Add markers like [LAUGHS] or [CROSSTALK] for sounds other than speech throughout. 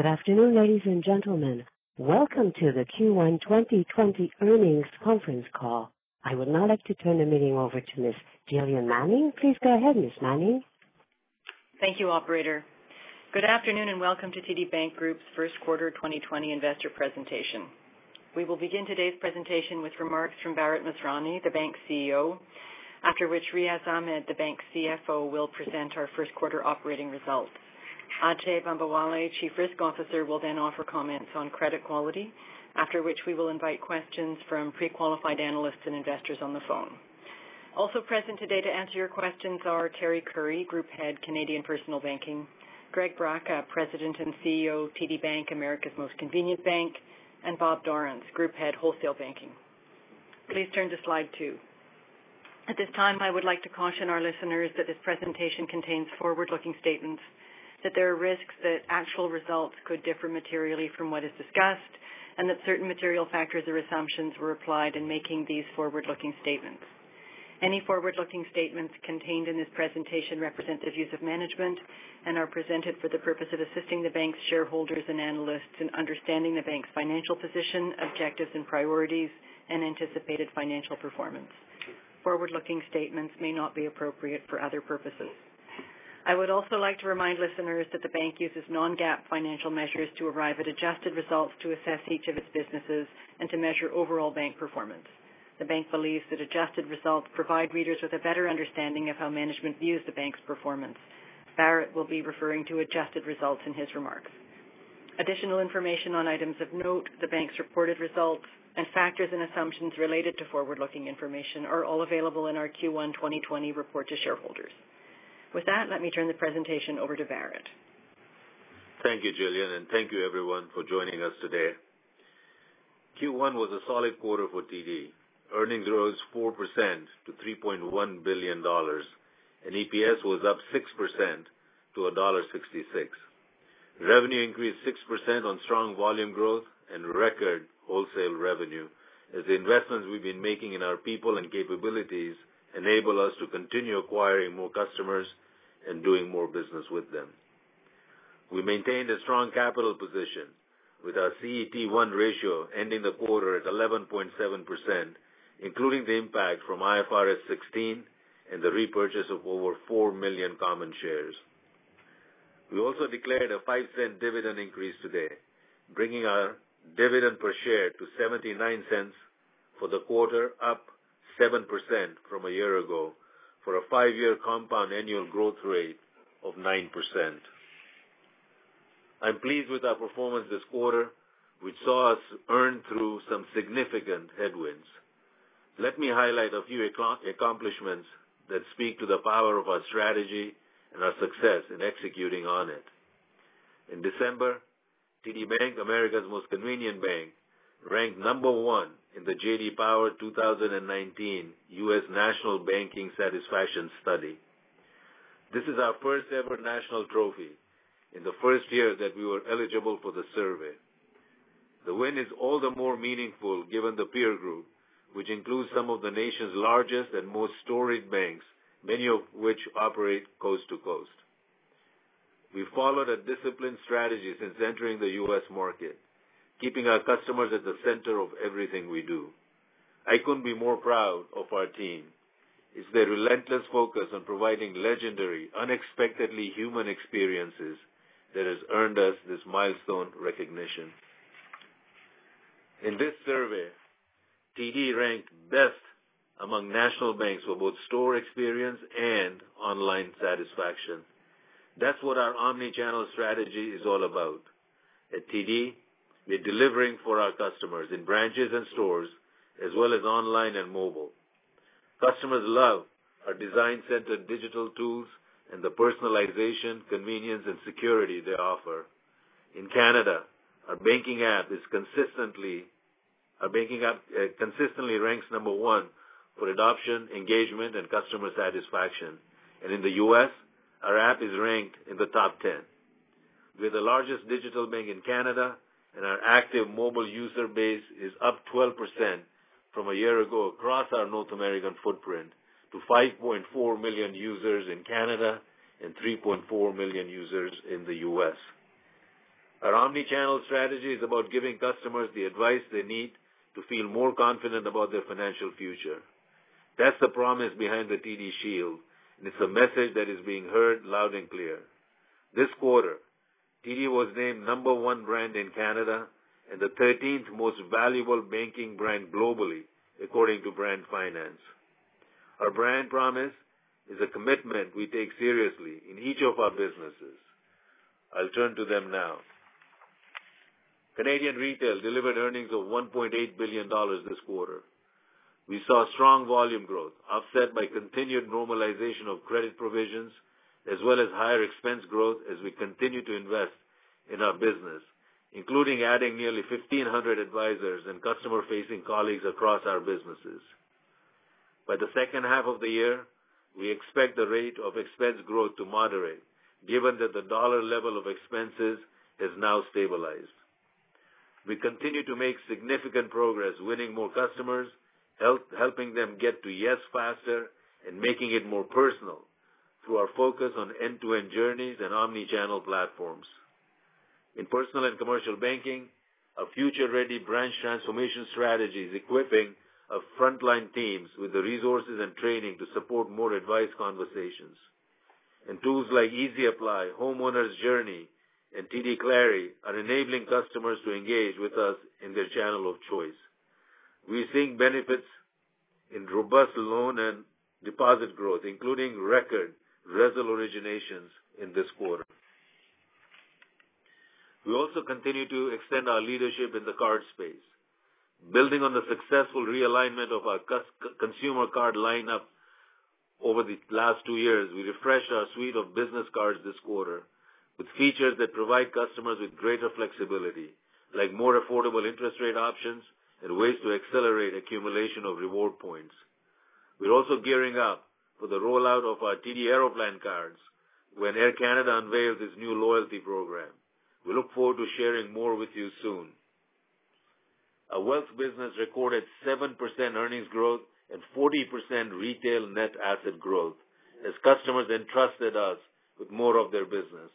Good afternoon, ladies and gentlemen. Welcome to the Q1 2020 earnings conference call. I would now like to turn the meeting over to Ms. Gillian Manning. Please go ahead, Ms. Manning. Thank you, operator. Good afternoon, and welcome to TD Bank Group's first quarter 2020 investor presentation. We will begin today's presentation with remarks from Bharat Masrani, the bank's CEO, after which Riaz Ahmed, the bank's CFO, will present our first quarter operating results. Ajai Bambawale, Chief Risk Officer, will then offer comments on credit quality, after which we will invite questions from pre-qualified analysts and investors on the phone. Also present today to answer your questions are Teri Currie, Group Head, Canadian Personal Banking, Greg Braca, President and CEO, TD Bank, America's Most Convenient Bank, and Bob Dorrance, Group Head, Wholesale Banking. Please turn to slide two. At this time, I would like to caution our listeners that this presentation contains forward-looking statements that there are risks that actual results could differ materially from what is discussed, and that certain material factors or assumptions were applied in making these forward-looking statements. Any forward-looking statements contained in this presentation represent the views of management and are presented for the purpose of assisting the bank's shareholders and analysts in understanding the bank's financial position, objectives and priorities, and anticipated financial performance. Forward-looking statements may not be appropriate for other purposes. I would also like to remind listeners that the bank uses non-GAAP financial measures to arrive at adjusted results to assess each of its businesses and to measure overall bank performance. The bank believes that adjusted results provide readers with a better understanding of how management views the bank's performance. Bharat will be referring to adjusted results in his remarks. Additional information on items of note, the bank's reported results, and factors and assumptions related to forward-looking information are all available in our Q1 2020 report to shareholders. With that, let me turn the presentation over to Bharat. Thank you, Gillian, and thank you everyone for joining us today. Q1 was a solid quarter for TD. Earnings rose 4% to 3.1 billion dollars, and EPS was up 6% to dollar 1.66. Revenue increased 6% on strong volume growth and record wholesale revenue as the investments we've been making in our people and capabilities enable us to continue acquiring more customers and doing more business with them. We maintained a strong capital position with our CET1 ratio ending the quarter at 11.7%, including the impact from IFRS 16 and the repurchase of over 4 million common shares. We also declared a $0.05 dividend increase today, bringing our dividend per share to $0.79 for the quarter, up 7% from a year ago, for a five-year compound annual growth rate of 9%. I'm pleased with our performance this quarter, which saw us earn through some significant headwinds. Let me highlight a few accomplishments that speak to the power of our strategy and our success in executing on it. In December, TD Bank, America's Most Convenient Bank, ranked number one in the J.D. Power 2019 U.S. National Banking Satisfaction Study. This is our first-ever national trophy in the first year that we were eligible for the survey. The win is all the more meaningful given the peer group, which includes some of the nation's largest and most storied banks, many of which operate coast to coast. We've followed a disciplined strategy since entering the U.S. market, keeping our customers at the center of everything we do. I couldn't be more proud of our team. It's their relentless focus on providing legendary, unexpectedly human experiences that has earned us this milestone recognition. In this survey, TD ranked best among national banks for both store experience and online satisfaction. That's what our omni-channel strategy is all about. At TD, we're delivering for our customers in branches and stores, as well as online and mobile. Customers love our design-centered digital tools and the personalization, convenience, and security they offer. In Canada, our banking app is consistently our banking app uh, consistently ranks number one for adoption, engagement, and customer satisfaction. And in the U.S., our app is ranked in the top 10. We're the largest digital bank in Canada, and our active mobile user base is up 12% from a year ago across our North American footprint to 5.4 million users in Canada and 3.4 million users in the U.S. Our omni-channel strategy is about giving customers the advice they need to feel more confident about their financial future. That's the promise behind the TD Shield, and it's a message that is being heard loud and clear. This quarter, TD was named number one brand in Canada and the 13th most valuable banking brand globally, according to Brand Finance. Our brand promise is a commitment we take seriously in each of our businesses. I'll turn to them now. Canadian Retail delivered earnings of 1.8 billion dollars this quarter. We saw strong volume growth offset by continued normalization of credit provisions, as well as higher expense growth as we continue to invest in our business, including adding nearly 1,500 advisors and customer-facing colleagues across our businesses. By the second half of the year, we expect the rate of expense growth to moderate, given that the dollar level of expenses has now stabilized. We continue to make significant progress winning more customers, helping them get to yes faster, and making it more personal through our focus on end-to-end journeys and omni-channel platforms. In personal and commercial banking, our future-ready branch transformation strategy is equipping our frontline teams with the resources and training to support more advice conversations. And tools like Easy Apply, Homeowner's Journey, and TD Clari are enabling customers to engage with us in their channel of choice. We're seeing benefits in robust loan and deposit growth, including record RESL originations in this quarter. We also continue to extend our leadership in the card space. Building on the successful realignment of our consumer card lineup over the last two years, we refreshed our suite of business cards this quarter with features that provide customers with greater flexibility, like more affordable interest rate options and ways to accelerate accumulation of reward points. We're also gearing up for the rollout of our TD Aeroplan cards when Air Canada unveils its new loyalty program. We look forward to sharing more with you soon. Our wealth business recorded 7% earnings growth and 40% retail net asset growth as customers entrusted us with more of their business.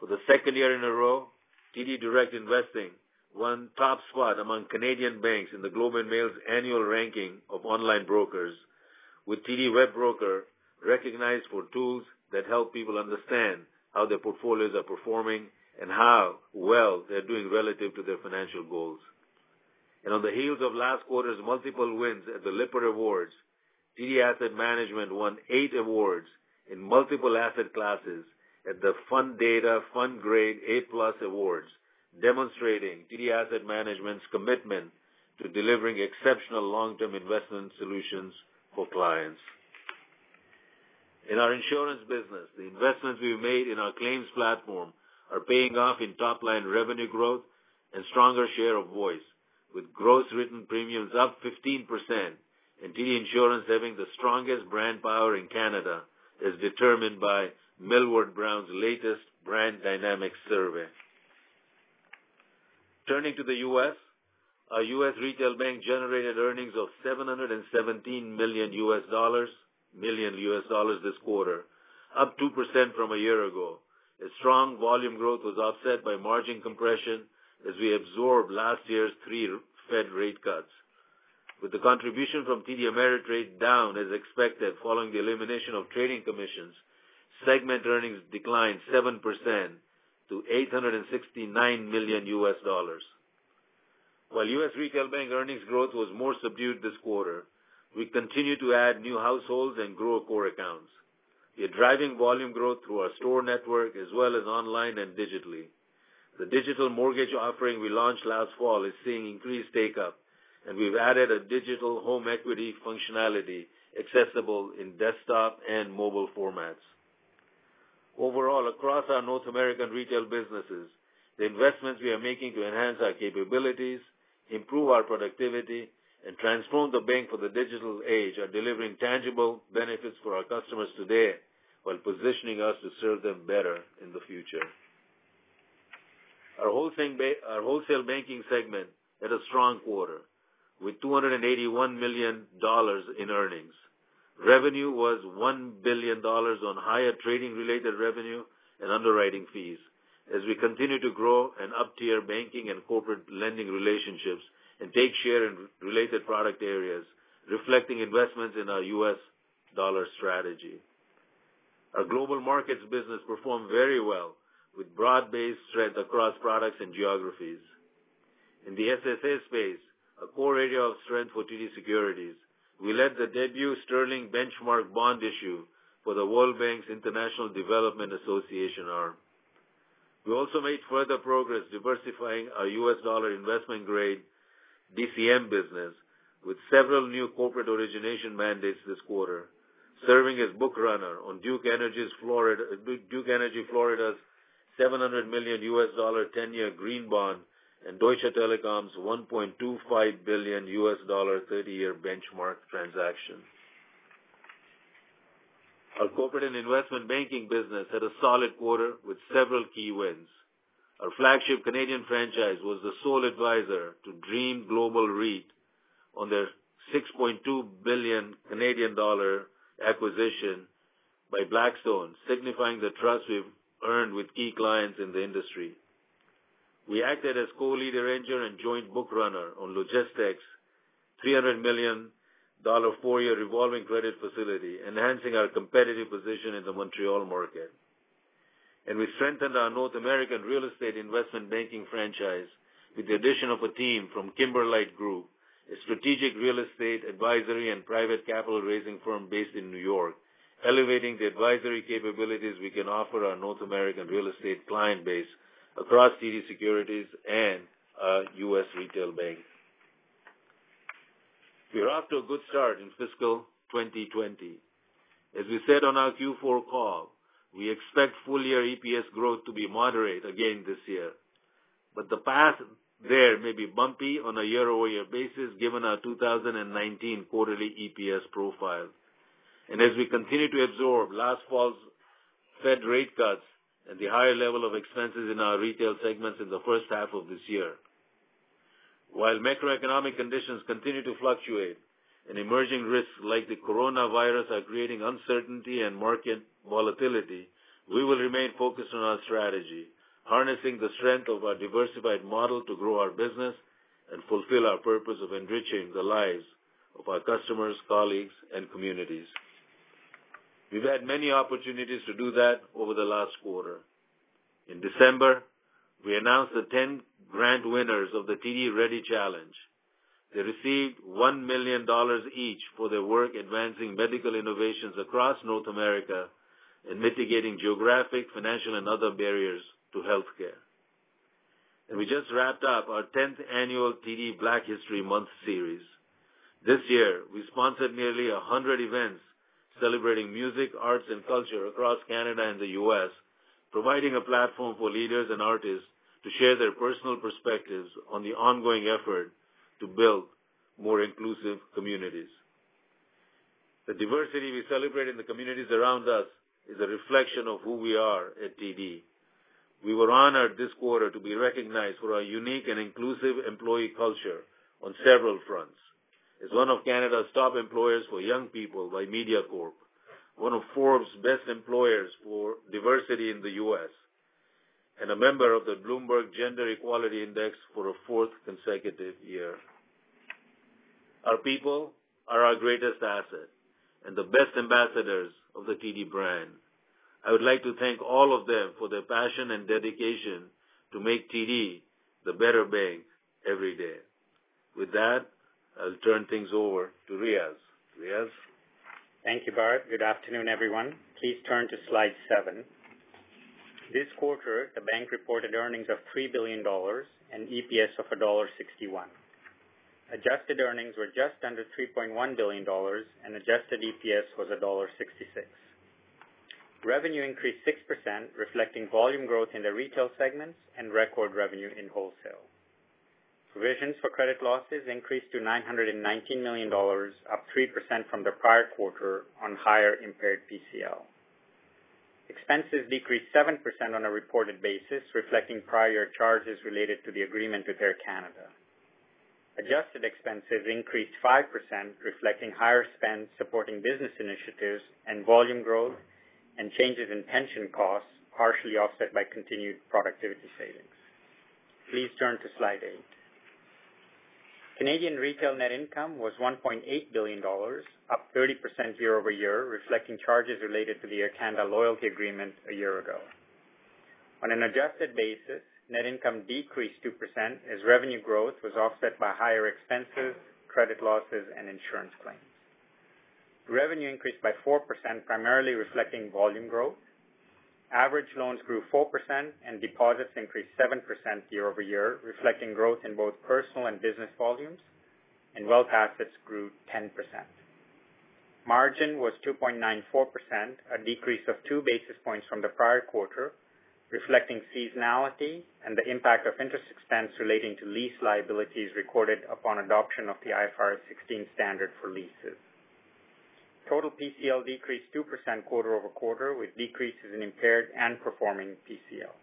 For the second year in a row, TD Direct Investing won top spot among Canadian banks in The Globe and Mail's annual ranking of online brokers, with TD Webbroker recognized for tools that help people understand how their portfolios are performing and how well they're doing relative to their financial goals. And on the heels of last quarter's multiple wins at the Lipper Awards, TD Asset Management won eight awards in multiple asset classes at the Fund Data Fund Grade A+ Awards, demonstrating TD Asset Management's commitment to delivering exceptional long-term investment solutions for clients. In our insurance business, the investments we've made in our claims platform are paying off in top-line revenue growth and stronger share of voice, with gross written premiums up 15% and TD Insurance having the strongest brand power in Canada, as determined by Millward Brown's latest Brand Dynamics survey. Turning to the U.S., our U.S. Retail Bank generated earnings of $717 million million U.S. dollars this quarter, up 2% from a year ago. A strong volume growth was offset by margin compression as we absorbed last year's three Fed rate cuts. With the contribution from TD Ameritrade down as expected following the elimination of trading commissions, segment earnings declined 7% to $869 million. While U.S. Retail Bank earnings growth was more subdued this quarter, we continue to add new households and grow core accounts. We are driving volume growth through our store network as well as online and digitally. The digital mortgage offering we launched last fall is seeing increased take-up, and we've added a digital home equity functionality accessible in desktop and mobile formats. Overall, across our North American retail businesses, the investments we are making to enhance our capabilities, improve our productivity, and transform the bank for the digital age are delivering tangible benefits for our customers today while positioning us to serve them better in the future. Our wholesale banking segment had a strong quarter with $281 million in earnings. Revenue was $1 billion on higher trading-related revenue and underwriting fees as we continue to grow and up-tier banking and corporate lending relationships and take share in related product areas, reflecting investments in our U.S. dollar strategy. Our global markets business performed very well with broad-based strength across products and geographies. In the SSA space, a core area of strength for TD Securities, we led the debut sterling benchmark bond issue for the World Bank's International Development Association arm. We also made further progress diversifying our U.S. dollar investment-grade DCM business with several new corporate origination mandates this quarter, serving as bookrunner on Duke Energy Florida's $700 million U.S. dollar 10-year green bond and Deutsche Telekom's $1.25 billion U.S. dollar 30-year benchmark transaction. Our corporate and investment banking business had a solid quarter with several key wins. Our flagship Canadian franchise was the sole advisor to Dream Global REIT on their 6.2 billion Canadian dollar acquisition by Blackstone, signifying the trust we've earned with key clients in the industry. We acted as co-lead arranger and joint bookrunner on Logistec's $300 million four-year revolving credit facility, enhancing our competitive position in the Montreal market. And we strengthened our North American real estate investment banking franchise with the addition of a team from Kimberlite Group, a strategic real estate advisory and private capital raising firm based in New York, elevating the advisory capabilities we can offer our North American real estate client base across TD Securities and U.S. retail bank. We are off to a good start in fiscal 2020. As we said on our Q4 call, we expect full-year EPS growth to be moderate again this year. But the path there may be bumpy on a year-over-year basis given our 2019 quarterly EPS profile. And as we continue to absorb last fall's Fed rate cuts and the higher level of expenses in our retail segments in the first half of this year. While macroeconomic conditions continue to fluctuate and emerging risks like the coronavirus are creating uncertainty and market volatility, we will remain focused on our strategy, harnessing the strength of our diversified model to grow our business and fulfill our purpose of enriching the lives of our customers, colleagues, and communities. We've had many opportunities to do that over the last quarter. In December, we announced the 10 grant winners of the TD Ready Challenge. They received $1 million each for their work advancing medical innovations across North America and mitigating geographic, financial, and other barriers to healthcare. And we just wrapped up our 10th annual TD Black History Month series. This year, we sponsored nearly 100 events celebrating music, arts, and culture across Canada and the U.S., providing a platform for leaders and artists to share their personal perspectives on the ongoing effort to build more inclusive communities. The diversity we celebrate in the communities around us is a reflection of who we are at TD. We were honored this quarter to be recognized for our unique and inclusive employee culture on several fronts. As one of Canada's top employers for young people by Mediacorp, one of Forbes' best employers for diversity in the U.S., and a member of the Bloomberg Gender-Equality Index for a fourth consecutive year. Our people are our greatest asset and the best ambassadors of the TD brand. I would like to thank all of them for their passion and dedication to make TD the better bank every day. With that, I'll turn things over to Riaz. Riaz? Thank you, Bharat. Good afternoon, everyone. Please turn to slide seven. This quarter, the bank reported earnings of 3 billion dollars and EPS of dollar 1.61. Adjusted earnings were just under 3.1 billion dollars, and adjusted EPS was dollar 1.66. Revenue increased 6%, reflecting volume growth in the retail segments and record revenue in wholesale. Provisions for credit losses increased to $919 million, up 3% from the prior quarter on higher impaired PCL. Expenses decreased 7% on a reported basis, reflecting prior charges related to the agreement with Air Canada. Adjusted expenses increased 5%, reflecting higher spend supporting business initiatives and volume growth and changes in pension costs, partially offset by continued productivity savings. Please turn to slide eight. Canadian retail net income was 1.8 billion dollars, up 30% year-over-year, reflecting charges related to the Air Canada loyalty agreement a year ago. On an adjusted basis, net income decreased 2% as revenue growth was offset by higher expenses, credit losses, and insurance claims. Revenue increased by 4%, primarily reflecting volume growth. Average loans grew 4% and deposits increased 7% year-over-year, reflecting growth in both personal and business volumes, and wealth assets grew 10%. Margin was 2.94%, a decrease of two basis points from the prior quarter, reflecting seasonality and the impact of interest expense relating to lease liabilities recorded upon adoption of the IFRS 16 standard for leases. Total PCL decreased 2% quarter-over-quarter, with decreases in impaired and performing PCL.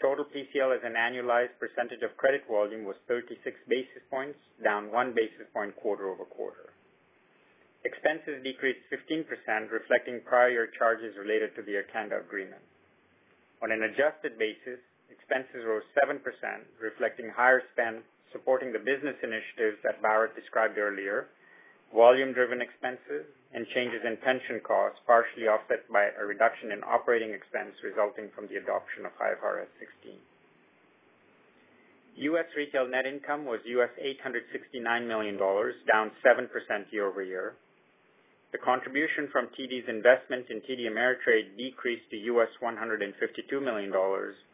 Total PCL as an annualized percentage of credit volume was 36 basis points, down one basis point quarter-over-quarter. Expenses decreased 15%, reflecting prior charges related to the Air agreement. On an adjusted basis, expenses rose 7%, reflecting higher spend supporting the business initiatives that Bharat described earlier, volume-driven expenses, and changes in pension costs, partially offset by a reduction in operating expense resulting from the adoption of IFRS 16. U.S. retail net income was U.S. $869 million, down 7% year-over-year. The contribution from TD's investment in TD Ameritrade decreased to U.S. $152 million,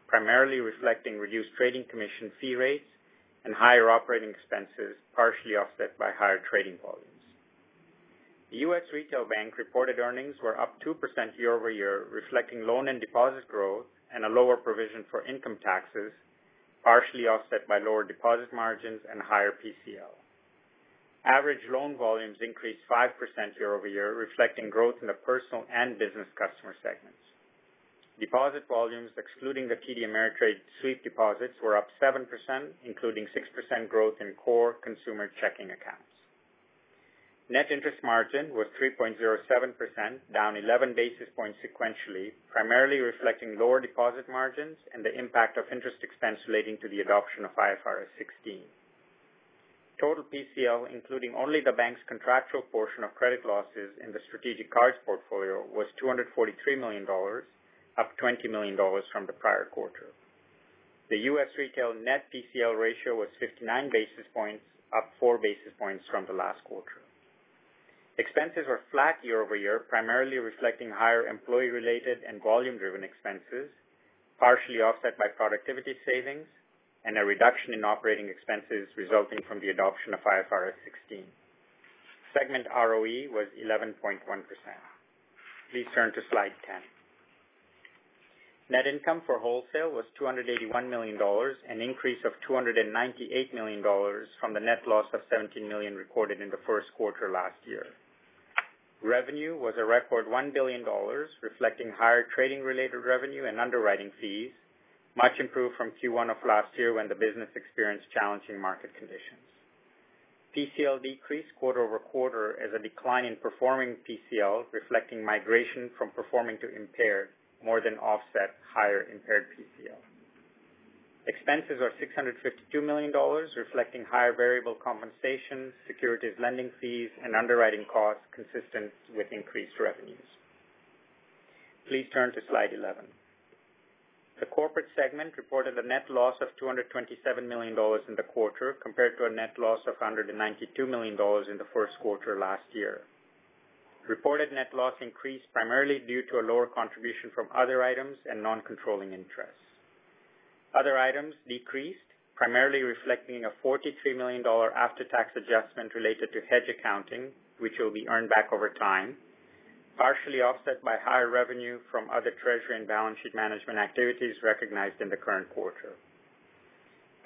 primarily reflecting reduced trading commission fee rates and higher operating expenses, partially offset by higher trading volumes. The U.S. Retail Bank reported earnings were up 2% year-over-year, reflecting loan and deposit growth and a lower provision for income taxes, partially offset by lower deposit margins and higher PCL. Average loan volumes increased 5% year-over-year, reflecting growth in the personal and business customer segments. Deposit volumes, excluding the TD Ameritrade sweep deposits, were up 7%, including 6% growth in core consumer checking accounts. Net interest margin was 3.07%, down 11 basis points sequentially, primarily reflecting lower deposit margins and the impact of interest expense relating to the adoption of IFRS 16. Total PCL, including only the bank's contractual portion of credit losses in the strategic cards portfolio, was 243 million dollars, up 20 million dollars from the prior quarter. The U.S. retail net PCL ratio was 59 basis points, up four basis points from the last quarter. Expenses were flat year-over-year, primarily reflecting higher employee-related and volume-driven expenses, partially offset by productivity savings and a reduction in operating expenses resulting from the adoption of IFRS 16. Segment ROE was 11.1%. Please turn to slide 10. Net income for wholesale was 281 million dollars, an increase of 298 million dollars from the net loss of $17 million recorded in the first quarter last year. Revenue was a record 1 billion dollars, reflecting higher trading-related revenue and underwriting fees, much improved from Q1 of last year when the business experienced challenging market conditions. PCL decreased quarter-over-quarter as a decline in performing PCL, reflecting migration from performing to impaired, more than offset higher impaired PCL. Expenses are 652 million dollars, reflecting higher variable compensation, securities lending fees, and underwriting costs consistent with increased revenues. Please turn to slide 11. The corporate segment reported a net loss of 227 million dollars in the quarter, compared to a net loss of 192 million dollars in the first quarter last year. Reported net loss increased primarily due to a lower contribution from other items and non-controlling interests. Other items decreased, primarily reflecting a 43 million dollar after-tax adjustment related to hedge accounting, which will be earned back over time, partially offset by higher revenue from other treasury and balance sheet management activities recognized in the current quarter.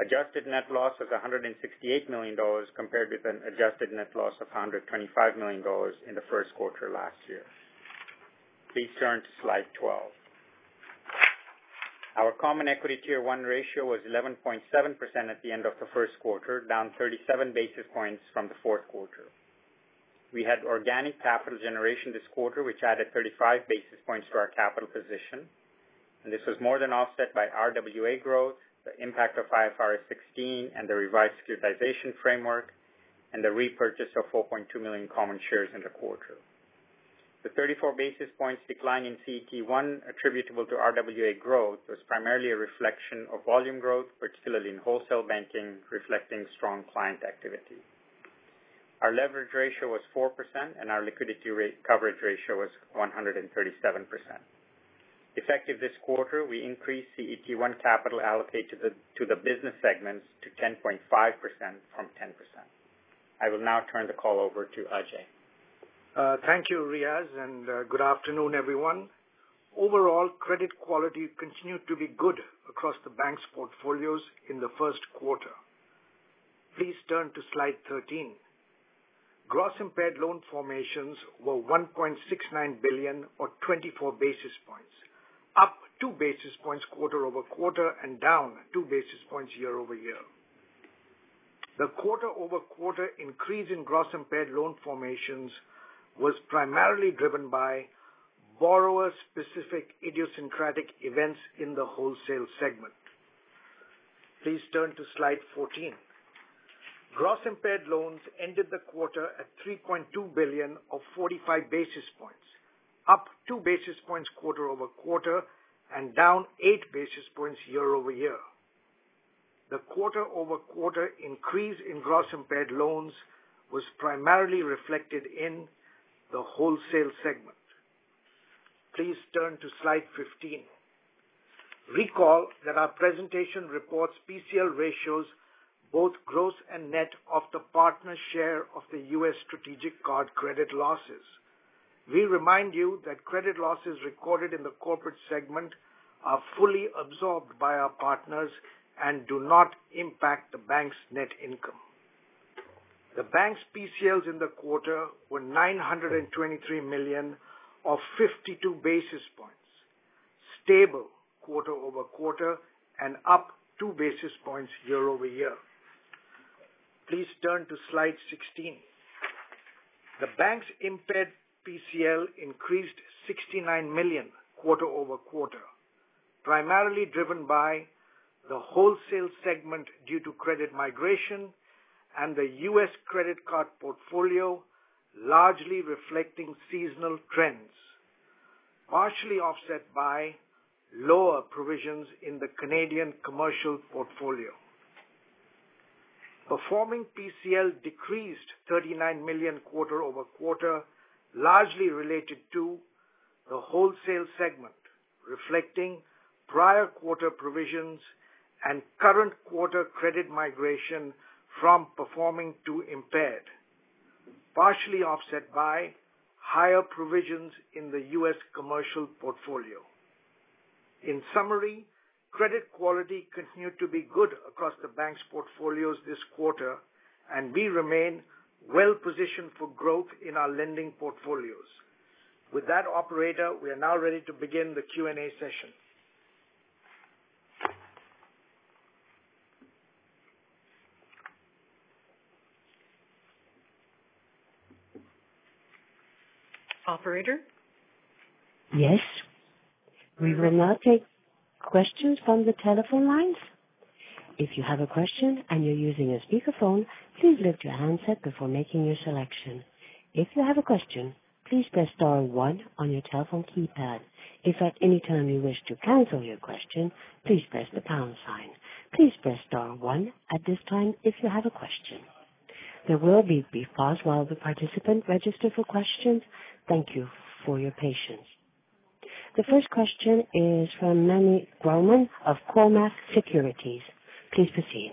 Adjusted net loss was $168 million compared with an adjusted net loss of $125 million in the first quarter last year. Please turn to slide 12. Our common equity Tier 1 ratio was 11.7% at the end of the first quarter, down 37 basis points from the fourth quarter. We had organic capital generation this quarter, which added 35 basis points to our capital position, and this was more than offset by RWA growth, the impact of IFRS 16 and the revised securitization framework, and the repurchase of 4.2 million common shares in the quarter. The 34 basis points decline in CET1 attributable to RWA growth was primarily a reflection of volume growth, particularly in wholesale banking, reflecting strong client activity. Our leverage ratio was 4%, and our liquidity coverage ratio was 137%. Effective this quarter, we increased CET1 capital allocated to the business segments to 10.5% from 10%. I will now turn the call over to Ajai. Uh, thank you, Riaz, and uh, good afternoon, everyone. Overall, credit quality continued to be good across the bank's portfolios in the first quarter. Please turn to slide 13. Gross impaired loan formations were 1.69 billion or 24 basis points, up 2 basis points quarter-over-quarter and down 2 basis points year-over-year. The quarter-over-quarter increase in gross impaired loan formations was primarily driven by borrower-specific idiosyncratic events in the wholesale segment. Please turn to slide 14. Gross impaired loans ended the quarter at 3.2 billion or 45 basis points, up 2 basis points quarter-over-quarter and down 8 basis points year-over-year. The quarter-over-quarter increase in gross impaired loans was primarily reflected in the wholesale segment. Please turn to slide 15. Recall that our presentation reports PCL ratios both gross and net of the partner share of the U.S. strategic card credit losses. We remind you that credit losses recorded in the corporate segment are fully absorbed by our partners and do not impact the bank's net income. The bank's PCLs in the quarter were 923 million or 52 basis points, stable quarter-over-quarter and up 2 basis points year-over-year. Please turn to slide 16. The bank's impaired PCL increased 69 million quarter-over-quarter, primarily driven by the wholesale segment due to credit migration and the U.S. credit card portfolio, largely reflecting seasonal trends, partially offset by lower provisions in the Canadian commercial portfolio. Performing PCL decreased 39 million quarter-over-quarter, largely related to the wholesale segment, reflecting prior quarter provisions and current quarter credit migration from performing to impaired, partially offset by higher provisions in the U.S. commercial portfolio. In summary, Credit quality continued to be good across the bank's portfolios this quarter, and we remain well-positioned for growth in our lending portfolios. With that, operator, we are now ready to begin the Q&A session. Operator? Yes. We will now take questions from the telephone lines. If you have a question and you're using a speakerphone, please lift your handset before making your selection. If you have a question, please press star one on your telephone keypad. If at any time you wish to cancel your question, please press the pound sign. Please press star one at this time if you have a question. There will be a brief pause while the participant register for questions. Thank you for your patience. The first question is from Meny Grauman of Cormark Securities. Please proceed.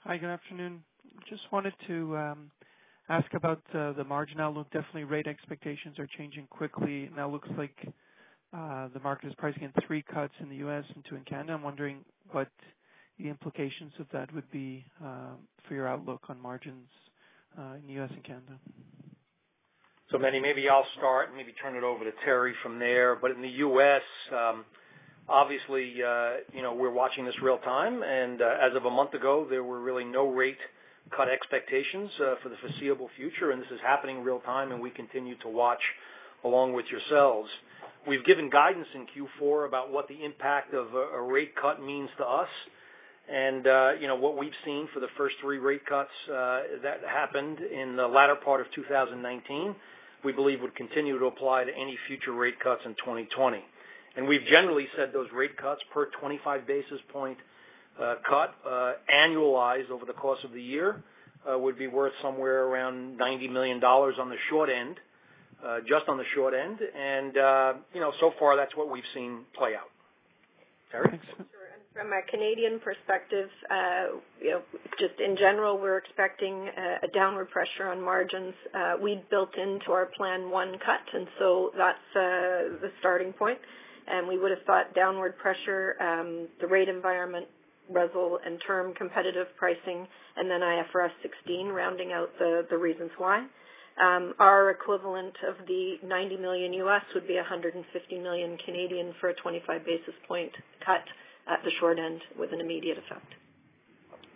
Hi, good afternoon. Just wanted to um, ask about uh, the margin outlook. Definitely rate expectations are changing quickly. Now it looks like uh, the market is pricing in three cuts in the U.S. and two in Canada. I'm wondering what the implications of that would be uh, for your outlook on margins in the U.S. and Canada. Meny, maybe I'll start and maybe turn it over to Teri from there. But in the U.S., um, obviously, uh you know, we're watching this real time, and as of a month ago, there were really no rate cut expectations for the foreseeable future, and this is happening real time, and we continue to watch along with yourselves. We've given guidance in Q4 about what the impact of a rate cut means to us. And uh you know, what we've seen for the first three rate cuts that happened in the latter part of 2019, we believe would continue to apply to any future rate cuts in 2020. And we've generally said those rate cuts per 25 basis point uh cut uh annualized over the course of the year uh would be worth somewhere around $90 million on the short end, uh just on the short end. And uh, you know, so far that's what we've seen play out. Teri? Thanks. From a Canadian perspective, you know, just in general, we're expecting a downward pressure on margins. We'd built into our plan one cut, and so that's the starting point. And we would have thought downward pressure, um, the rate environment, RESL and term competitive pricing, and then IFRS 16 rounding out the the reasons why. Um, Our equivalent of the 90 million US would be 150 million Canadian for a 25 basis point cut at the short end with an immediate effect.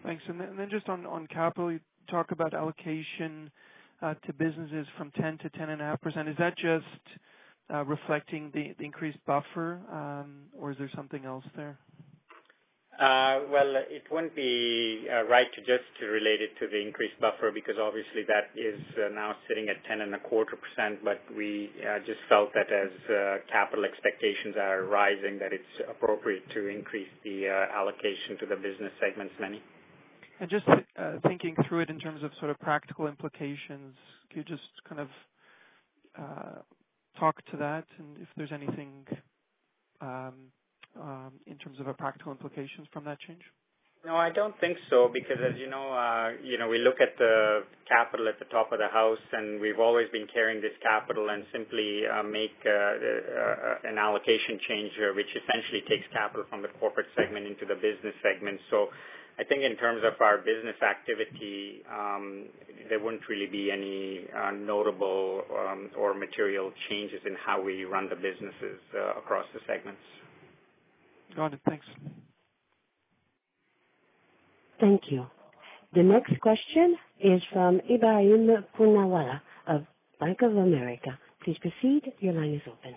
Thanks. And then just on on capital, you talk about allocation uh, to businesses from 10%-10.5%. Is that just Uh, reflecting the increased buffer, um, or is there something else there? Uh, well, it wouldn't be uh, right to just relate it to the increased buffer because obviously that is now sitting at 10.25%. But we just felt that as capital expectations are rising, that it's appropriate to increase the allocation to the business segments, Meny. Just thinking through it in terms of sort of practical implications, could you just kind of talk to that and if there's anything in terms of a practical implications from that change? No, I don't think so, because as you know, uh, you know, we look at the capital at the top of the house, and we've always been carrying this capital and simply uh, make uh, an allocation change which essentially takes capital from the corporate segment into the business segment. I think in terms of our business activity, um, there wouldn't really be any uh, notable um, or material changes in how we run the businesses uh, across the segments. Got it. Thanks. Thank you. The next question is from Ebrahim Poonawala of Bank of America. Please proceed. Your line is open.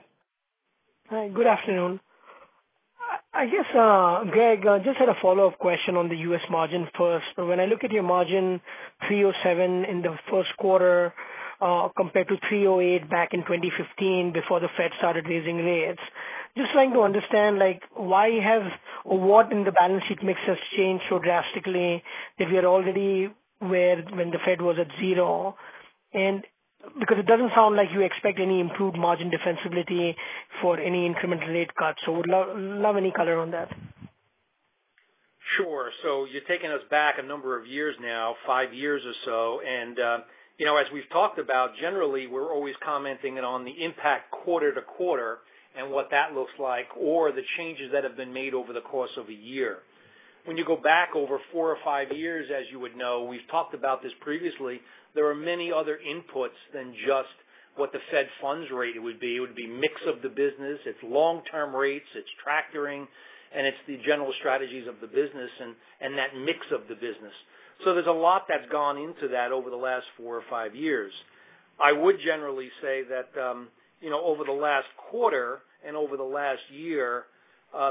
Hi, good afternoon. I guess, uh Greg, just had a follow-up question on the U.S. margin first. When I look at your margin, 3.07 in the first quarter, uh compared to 3.08 back in 2015 before the Fed started raising rates. Just trying to understand, like, why have or what in the balance sheet mix has changed so drastically that we are already where when the Fed was at zero? Because it doesn't sound like you expect any improved margin defensibility for any incremental rate cuts. Would love any color on that. Sure. So you're taking us back a number of years now, five years or so. And um you know, as we've talked about, generally, we're always commenting on the impact quarter to quarter and what that looks like or the changes that have been made over the course of a year. When you go back over four or five years, as you would know, we've talked about this previously, there are many other inputs than just what the Fed funds rate would be. It would be mix of the business, it's long-term rates, it's tractoring, and it's the general strategies of the business and and that mix of the business. So there's a lot that's gone into that over the last four or five years. I would generally say that, um, you know, over the last quarter and over the last year,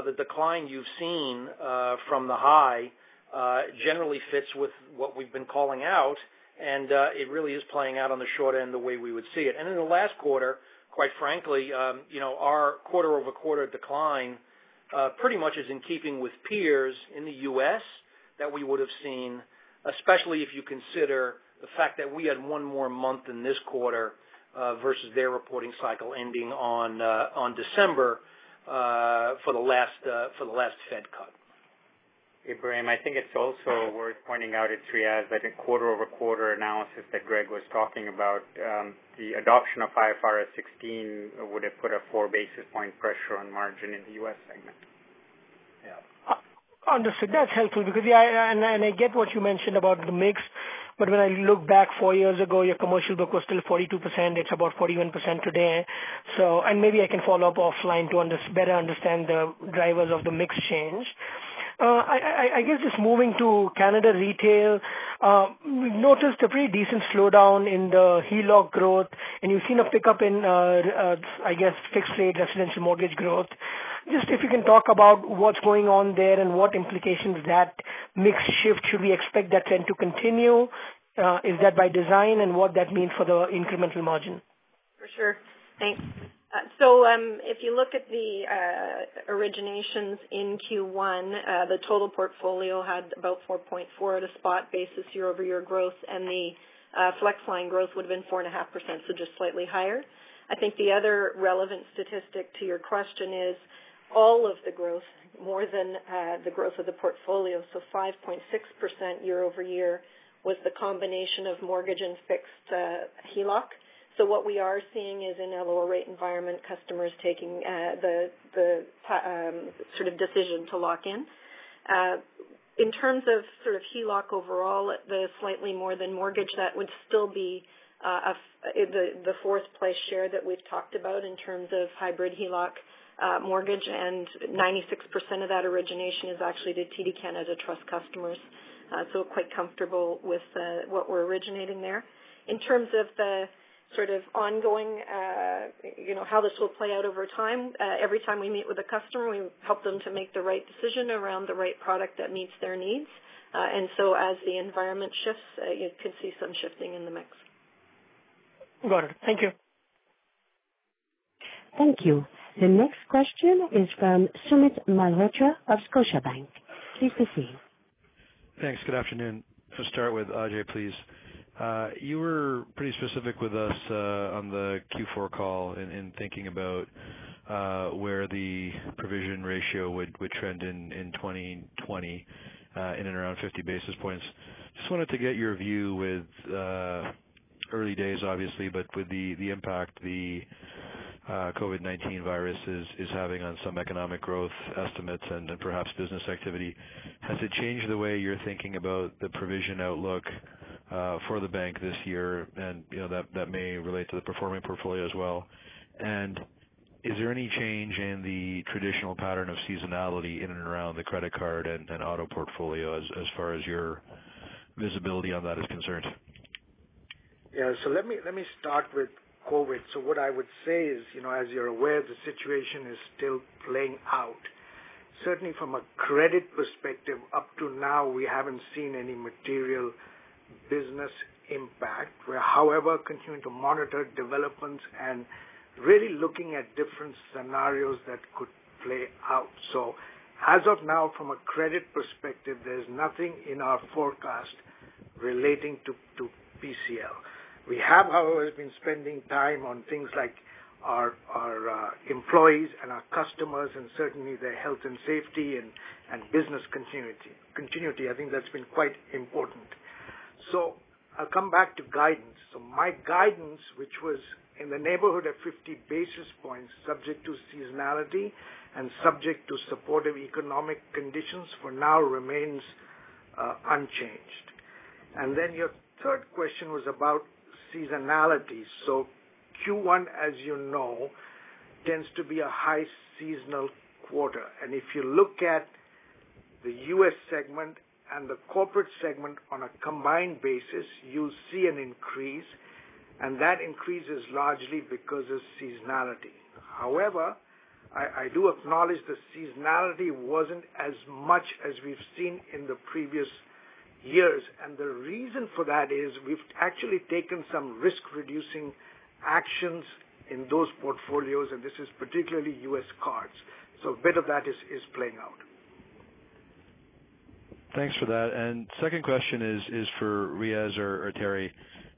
the decline you've seen uh from the high uh generally fits with what we've been calling out, and uh it really is playing out on the short end the way we would see it. And in the last quarter, quite frankly, um, you know, our quarter-over-quarter decline uh pretty much is in keeping with peers in the U.S. that we would have seen, especially if you consider the fact that we had one more month in this quarter uh versus their reporting cycle ending on uh on December for the last uh for the last Fed cut. Ebrahim, I think it's also worth pointing out it's Riaz that a quarter-over-quarter analysis that Greg was talking about, um, the adoption of IFRS 16 would have put a 4 basis point pressure on margin in the U.S. segment. Yeah. Uh, understood. That's helpful because, yeah, and I get what you mentioned about the mix, but when I look back four years ago, your commercial book was still 42%. It's about 41% today. So, and Maybe I can follow up offline to better understand the drivers of the mix change. Uh, I guess just moving to Canada Retail, uh, we've noticed a pretty decent slowdown in the HELOC growth, and you've seen a pickup in, uh, I guess, fixed rate residential mortgage growth. Just if you can talk about what's going on there and what implications that mix shift, should we expect that trend to continue? Is that by design, and what that means for the incremental margin? For sure. Thanks. Uh, so um, if you look at the uh, originations in Q1, uh, the total portfolio had about 4.4 at a spot basis year-over-year growth, and the Flex line growth would have been 4.5%, so just slightly higher. I think the other relevant statistic to your question is all of the growth, more than the growth of the portfolio, so 5.6% year-over-year, was the combination of mortgage and fixed HELOC. So what we are seeing is in a lower rate environment, customers taking uh, the the um, sort of decision to lock in. Uh, in terms of sort of HELOC overall, the slightly more than mortgage, that would still be uh, the the fourth place share that we've talked about in terms of hybrid HELOC uh, mortgage, and 96% of that origination is actually to TD Canada Trust customers. Uh, so quite comfortable with uh, what we're originating there. In terms of the sort of ongoing, uh, you know, how this will play out over time. Uh, every time we meet with a customer, we help them to make the right decision around the right product that meets their needs. Uh, and so as the environment shifts, uh, you could see some shifting in the mix. Got it. Thank you. Thank you. The next question is from Sumit Malhotra of Scotiabank. Please proceed. Thanks. Good afternoon. To start with, Ajai, please. Uh, you were pretty specific with us uh, on the Q4 call in thinking about uh, where the provision ratio would trend in 2020, in and around 50 basis points. Just wanted to get your view with early days, obviously, but with the impact the COVID-19 virus is having on some economic growth estimates and perhaps business activity. Has it changed the way you're thinking about the provision outlook uh, for the bank this year, and you know that may relate to the performing portfolio as well. And Is there any change in the traditional pattern of seasonality in and around the credit card and auto portfolio as far as your visibility on that is concerned? Yeah. So Let me start with COVID. So What I would say is, you know, as you're aware, the situation is still playing out. Certainly from a credit perspective, up to now, we haven't seen any material business impact. We're, however, continuing to monitor developments and really looking at different scenarios that could play out. So, As of now, from a credit perspective, there's nothing in our forecast relating to PCL. We have, however, been spending time on things like our uh, employees and our customers and certainly their health and safety and business continuity. I think that's been quite important. So I'll come back to guidance. So my guidance, which was in the neighborhood of 50 basis points, subject to seasonality and subject to supportive economic conditions, for now remains uh, unchanged. And then your third question was about seasonality. So Q1, as you know, tends to be a high seasonal quarter. And if you look at the U.S. segment and the corporate segment on a combined basis, you'll see an increase, and that increase is largely because of seasonality. However, I do acknowledge the seasonality wasn't as much as we've seen in the previous years, and the reason for that is we've actually taken some risk-reducing actions in those portfolios, and this is particularly U.S. cards. So A bit of that is is playing out. Thanks for that. And Second question is is for Riaz or Teri,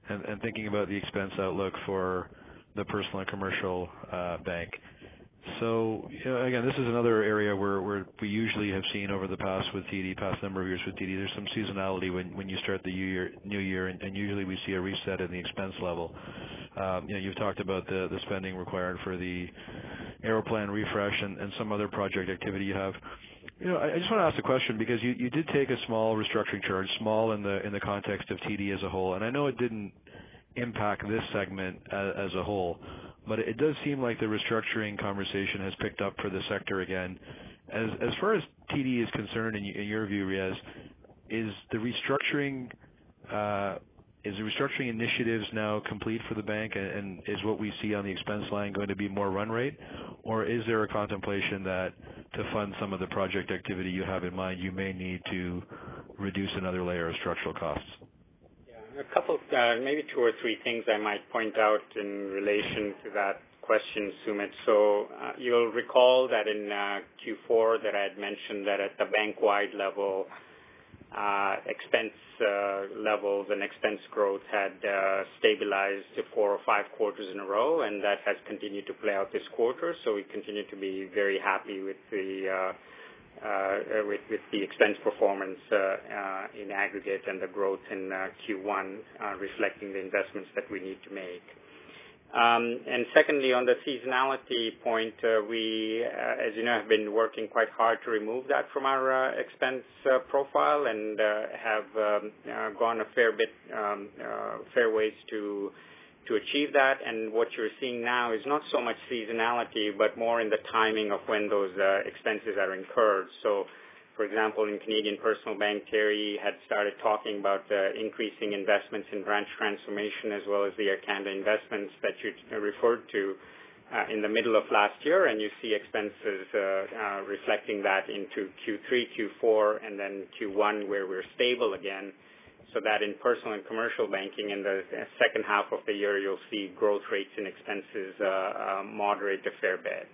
and thinking about the expense outlook for the personal and commercial uh, bank. So again, this is another area where we usually have seen over the past with TD, past number of years with TD, there's some seasonality when you start the new year, and usually we see a reset in the expense level. Um, you know, you've talked about the spending required for the Aeroplan refresh and some other project activity you have. You know, I just want to ask a question because you did take a small restructuring charge, small in the in the context of TD as a whole, and I know it didn't impact this segment as a whole, but it does seem like the restructuring conversation has picked up for the sector again. As as far as TD is concerned, in your view, Riaz, is the restructuring uh, is the restructuring initiatives now complete for the bank, and is what we see on the expense line going to be more run rate? Or is there a contemplation that to fund some of the project activity you have in mind, you may need to reduce another layer of structural costs? A couple, uh, maybe two or three things I might point out in relation to that question, Sumit. So uh, you'll recall that in uh, Q4 that I had mentioned that at the bank-wide level, expense levels and expense growth had stabilized to four or five quarters in a row, and that has continued to play out this quarter. So we continue to be very happy with the uh, with the expense performance uh, uh, in aggregate and the growth in Q1 reflecting the investments that we need to make. Um, and Secondly, on the seasonality point, we, as you know, have been working quite hard to remove that from our expense profile and have um, gone a fair bit, um, fair ways to to achieve that. And what you're seeing now is not so much seasonality, but more in the timing of when those uh, expenses are incurred. So, for example, in Canadian Personal Bank, Teri had started talking about uh, increasing investments in branch transformation as well as the Air Canada investments that you referred to uh, in the middle of last year, and you see expenses uh, uh, reflecting that into Q3, Q4, and then Q1, where we're stable again so that in personal and commercial banking in the second half of the year, you'll see growth rates and expenses uh, uh, moderate a fair bit.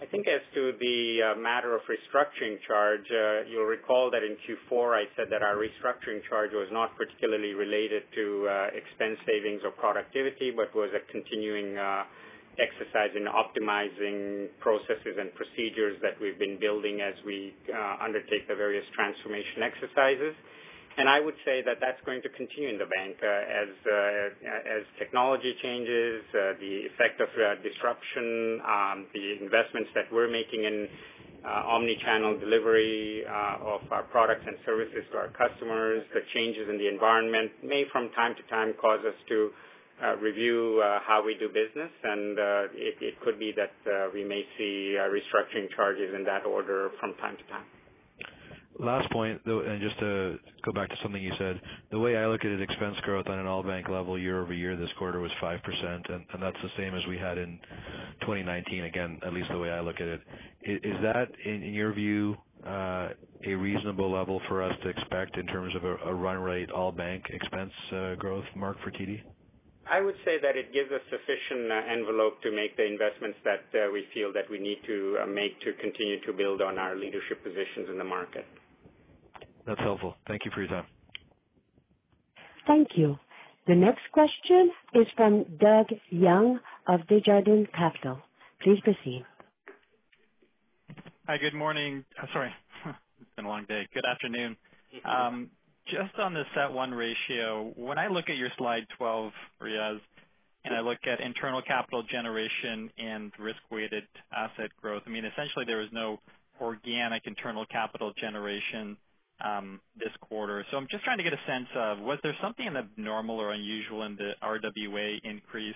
I think as to the uh, matter of restructuring charge, you'll recall that in Q4 I said that our restructuring charge was not particularly related to expense savings or productivity, but was a continuing exercise in optimizing processes and procedures that we've been building as we undertake the various transformation exercises. And I would say that that's going to continue in the bank uh, as uh, as technology changes, uh, the effect of disruption, um, the investments that we're making in uh, omni-channel delivery uh, of our products and services to our customers, the changes in the environment may from time to time cause us to uh, review how we do business, and it, it could be that we may see restructuring charges in that order from time to time. Last point, though, and just to go back to something you said, the way I look at it, expense growth on an all bank level year-over-year this quarter was 5%, and that's the same as we had in 2019, again, at least the way I look at it. Is that, in your view, uh, a reasonable level for us to expect in terms of a run rate all bank expense uh, growth, Mark, for TD? I would say that it gives us sufficient uh, envelope to make the investments that we feel that we need to make to continue to build on our leadership positions in the market. That's helpful. Thank you for your time. Thank you. The next question is from Doug Young of Desjardins Capital. Please proceed. Hi, good morning. Uh, sorry, [LAUGHS] it's been a long day. Good afternoon. Um, just on the CET1 ratio, when I look at your slide 12, Riaz, and I look at internal capital generation and risk-weighted asset growth, I mean, essentially there is no organic internal capital generation this quarter. So I'm just trying to get a sense of, was there something abnormal or unusual in the RWA increase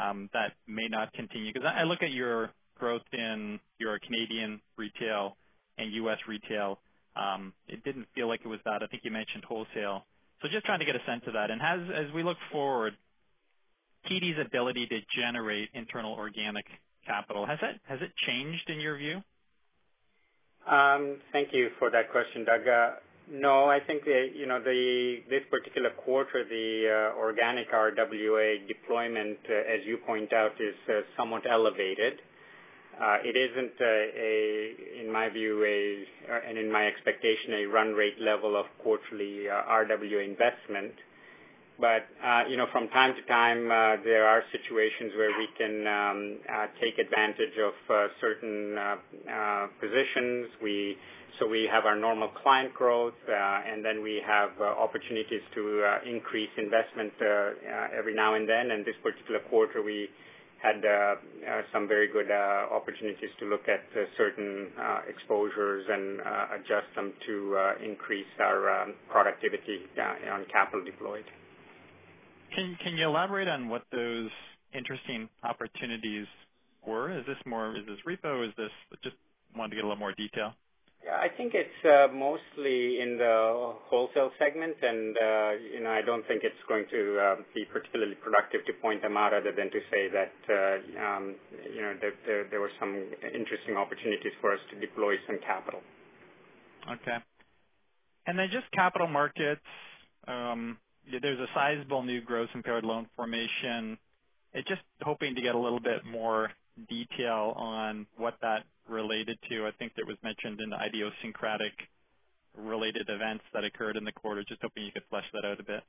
um, that may not continue? Because I look at your growth in your Canadian retail and U.S. retail. Um, it didn't feel like it was that. I think you mentioned wholesale. So Just trying to get a sense of that. And As we look forward, TD's ability to generate internal organic capital, has it has it changed in your view? Um, thank you for that question, Doug. Uh, no, I think the, you know the, this particular quarter, the uh, organic RWA deployment, uh, as you point out, is somewhat elevated. It isn't, a, in my view, a, and in my expectation, a run rate level of quarterly RWA investment. But uh, you know, from time to time, uh, there are situations where we can um, uh, take advantage of certain positions. We so we have our normal client growth, and then we have opportunities to increase investment every now and then. And this particular quarter, we had uh, uh, some very good uh, opportunities to look at certain exposures and adjust them to increase our um, productivity on capital deployed. Can you elaborate on what those interesting opportunities were? Is this more, is this repo? Is this just wanted to get a little more detail. Yeah, I think it's uh, mostly in the wholesale segment, and uh, you know, I don't think it's going to uh, be particularly productive to point them out, other than to say that um, you know there, there were some interesting opportunities for us to deploy some capital. Okay, and then just capital markets. There's a sizable new gross impaired loan formation. Just hoping to get a little bit more detail on what that related to. I think it was mentioned in idiosyncratic related events that occurred in the quarter. Just hoping you could flesh that out a bit.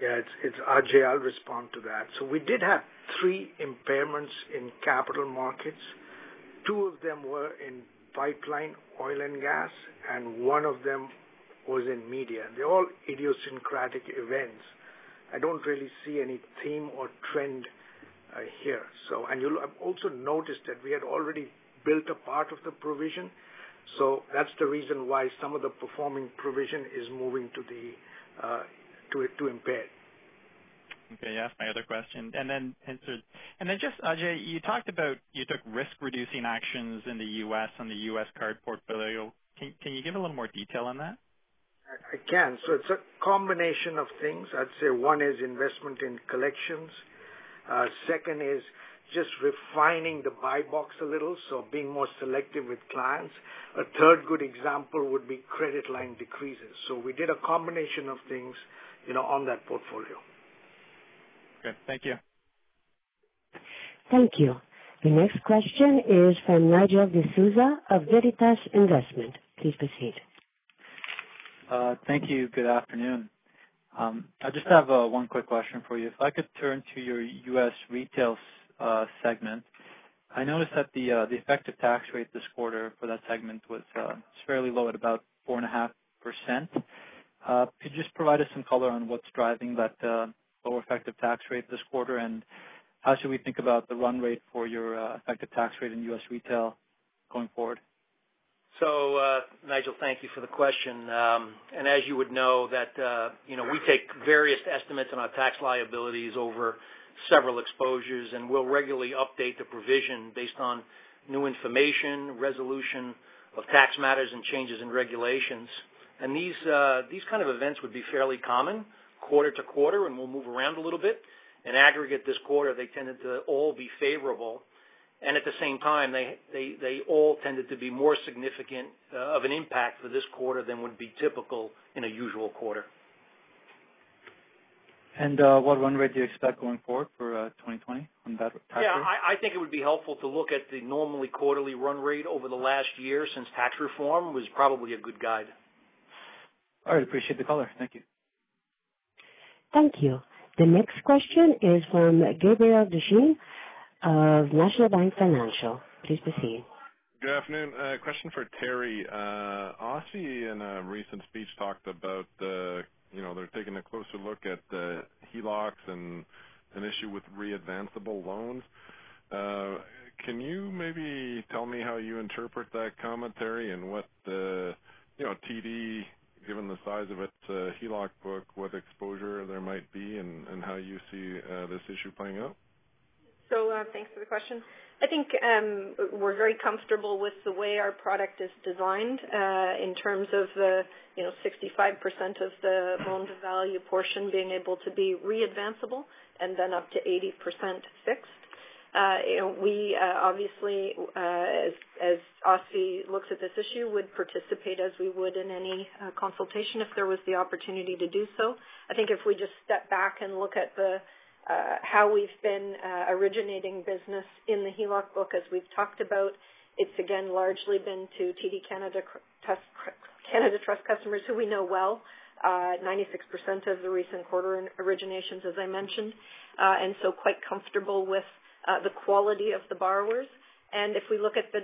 Yeah, it's Ajai. I'll respond to that. So we did have three impairments in capital markets. Two of them were in pipeline oil and gas, and one of them was in media. They're all idiosyncratic events. I don't really see any theme or trend uh, here. So, and You'll also noticed that we had already built a part of the provision, so that's the reason why some of the performing provision is moving to the uh, to to impaired. Okay. Yeah, my other question. And Then answered. and then just, Ajai, you talked about you took risk-reducing actions in the U.S. on the U.S. card portfolio. Can you give a little more detail on that? I can. So it's a combination of things. I'd say one is investment in collections. Uh, second is just refining the buy box a little, so being more selective with clients. A third good example would be credit line decreases. So we did a combination of things, you know, on that portfolio. Okay. Thank you. Thank you. The next question is from Nigel D'Souza of Veritas Investment. Please proceed. Uh, thank you. Good afternoon. Um, I just have uh, one quick question for you. If I could turn to your U.S. retail uh, segment. I noticed that the effective tax rate this quarter for that segment was fairly low at about 4.5%. Could you just provide us some color on what's driving that lower effective tax rate this quarter, and how should we think about the run rate for your effective tax rate in U.S. retail going forward? So uh, Nigel, thank you for the question. Um, and as you would know that, uh, you know, we take various estimates on our tax liabilities over several exposures, and we'll regularly update the provision based on new information, resolution of tax matters, and changes in regulations. And these uh, these kind of events would be fairly common quarter to quarter, and we'll move around a little bit. In aggregate this quarter, they tended to all be favorable at the same time, they they they all tended to be more significant uh, of an impact for this quarter than would be typical in a usual quarter. And uh, What run rate do you expect going forward for 2020 uh, on that tax rate? Yeah, I think it would be helpful to look at the normally quarterly run rate over the last year since tax reform was probably a good guide. All right. Appreciate the color. Thank you. Thank you. The next question is from Gabriel Dechaine of National Bank Financial. Please proceed. Good afternoon. Uh, question for Teri. Uh, OSFI in a recent speech talked about you know, they're taking a closer look at HELOCs and an issue with readvanceable loans. Uh, can you maybe tell me how you interpret that commentary and what you know, TD, given the size of its uh, HELOC book, what exposure there might be and, how you see uh, this issue playing out? So uh, thanks for the question. I think um, we're very comfortable with the way our product is designed uh, in terms of the, you know, 65% of the loan to value portion being able to be readvanceable and then up to 80% fixed. Uh, you know, we uh, obviously, uh, as, as OSFI looks at this issue, would participate as we would in any uh, consultation if there was the opportunity to do so. I think if we just step back and look at the uh, how we've been uh, originating business in the HELOC book, as we've talked about. It's again largely been to TD Canada Trust, Canada Trust customers who we know well. 96% of the recent quarter originations, as I mentioned, uh and so quite comfortable with uh the quality of the borrowers. And if we look at the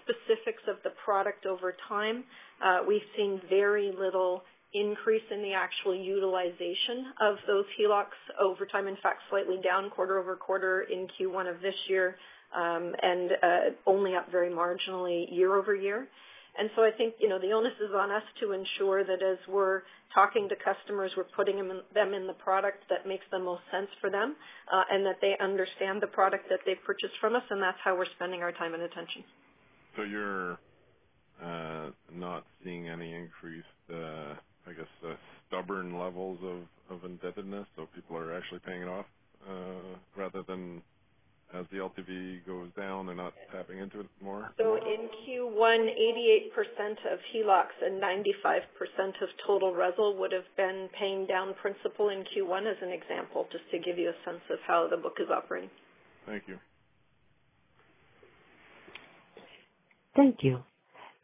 specifics of the product over time, uh we've seen very little increase in the actual utilization of those HELOCs over time. In fact, slightly down quarter-over-quarter in Q1 of this year, um, and uh, only up very marginally year-over-year. And so I think, you know, the onus is on us to ensure that as we're talking to customers, we're putting them in the product that makes the most sense for them, uh, and that they understand the product that they've purchased from us, and that's how we're spending our time and attention. So you're uh, not seeing any increased, I guess, stubborn levels of indebtedness, so people are actually paying it off, uh, rather than as the LTV goes down, they're not tapping into it more? So in Q1, 88% of HELOCs and 95% of total RESL would have been paying down principal in Q1 as an example, just to give you a sense of how the book is operating. Thank you. Thank you.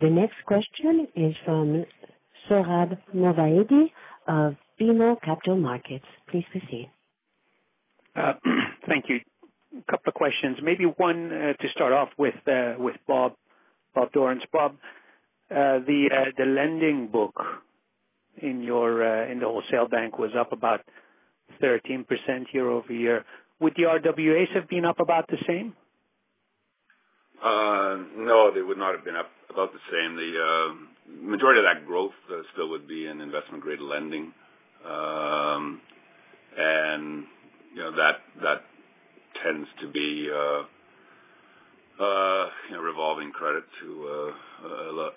The next question is from Sohrab Movahedi of BMO Capital Markets. Please proceed. Uh, [CLEARS THROAT] thank you. A couple of questions. Maybe one uh, to start off uh, with Bob Bob Dorrance. Bob, the lending book in the wholesale bank was up about 13% year-over-year. Would the RWAs have been up about the same? No, they would not have been up about the same. The uh, majority of that growth uh, still would be in investment-grade lending. Um and you know, that that tends to be uh, you know, revolving credit to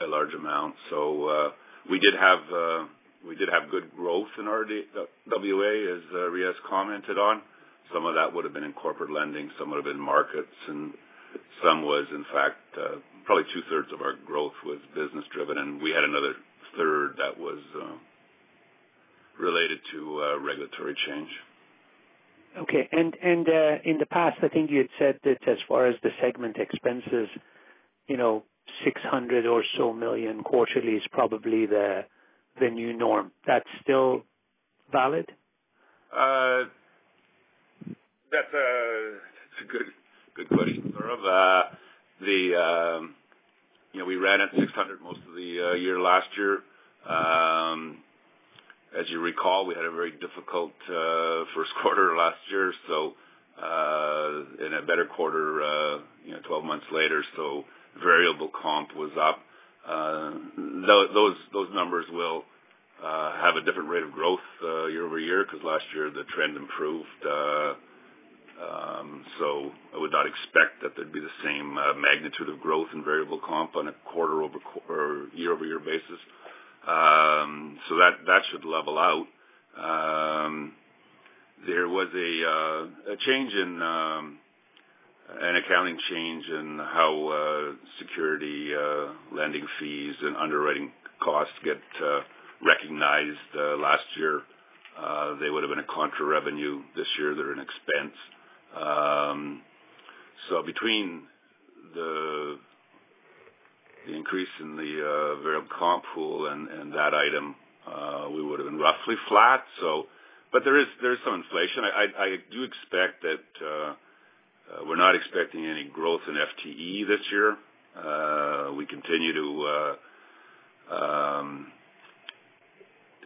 a large amount. So uh we did have uh we did have good growth in our RWA, as Riaz commented on. Some of that would have been in corporate lending, some would have been markets, and some was in fact probably two-thirds of our growth was business driven, and we had another third that was related to regulatory change. Okay. And and uh in the past, I think you had said that as far as the segment expenses, you know, 600 or so million quarterly is probably the the new norm. That's still valid? Uh that's a good good question, Sohrab. The um, you know, we ran at 600 most of the uh, year last year. Um, as you recall, we had a very difficult uh, first [LAUGHS] quarter last year, so uh, in a better quarter, you know, 12 months later, so variable comp was up. Those those numbers will have a different rate of growth year-over-year, because last year the trend improved. Um, I would not expect that there'd be the same uh, magnitude of growth in variable comp on a quarter-over-quarter or year-over-year basis. Um so that should level out. Um, there was a uh, change in um, an accounting change in how uh, security lending fees and underwriting costs get recognized last year. They would have been a contra revenue. This year, they're an expense. Um, between the increase in the uh, variable comp pool and that item, uh, we would have been roughly flat. So but there is there's some inflation. I do expect that uh, we're not expecting any growth in FTE this year. We continue to um,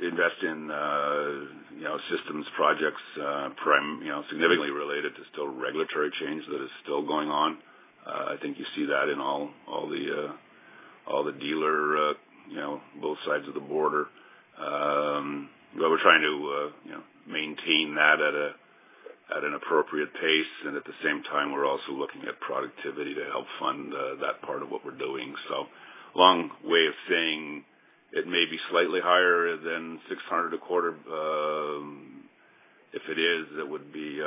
invest in uh you know, systems projects, uh prime you know, significantly related to still regulatory change that is still going on. Uh I think you see that in all all the uh, all the dealer, uh you know, both sides of the border. Um, but we're trying to, uh you know, maintain that at a at an appropriate pace. And at the same time, we're also looking at productivity to help fund that part of what we're doing. So, long way of saying it may be slightly higher than 600 a quarter. Um, If it is, it would be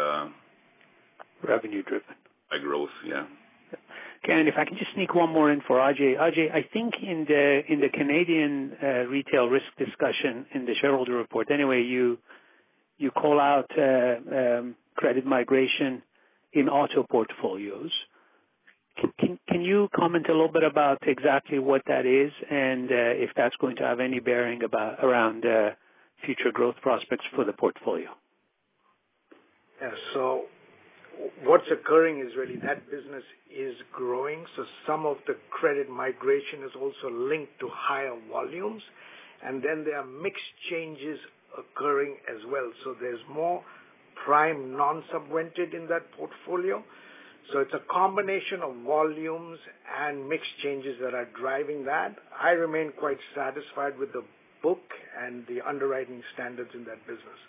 Revenue driven. By growth, yeah. Okay. If I can just sneak one more in for Ajai. Ajai, I think in the in the Canadian retail risk discussion in the shareholder report, anyway, you you call out uh, um, credit migration in auto portfolios. Can can you comment a little bit about exactly what that is and uh, if that's going to have any bearing about, around uh, future growth prospects for the portfolio. Yeah. So what's occurring is really that business is growing. So some of the credit migration is also linked to higher volumes. And then there are mixed changes occurring as well. So there's more prime non-subvented in that portfolio. So it's a combination of volumes and mix changes that are driving that. I remain quite satisfied with the book and the underwriting standards in that business.